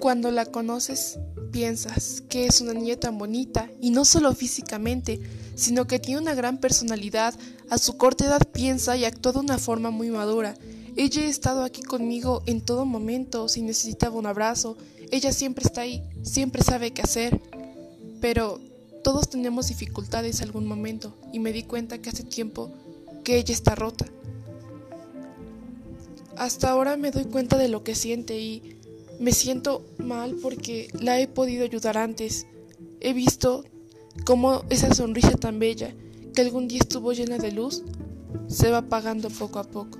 Cuando la conoces, piensas que es una niña tan bonita, y no solo físicamente, sino que tiene una gran personalidad, a su corta edad piensa y actúa de una forma muy madura. Ella ha estado aquí conmigo en todo momento, si necesitaba un abrazo, ella siempre está ahí, siempre sabe qué hacer. Pero todos tenemos dificultades algún momento, y me di cuenta que hace tiempo que ella está rota. Hasta ahora me doy cuenta de lo que siente y me siento mal porque la he podido ayudar antes. He visto cómo esa sonrisa tan bella, que algún día estuvo llena de luz, se va apagando poco a poco.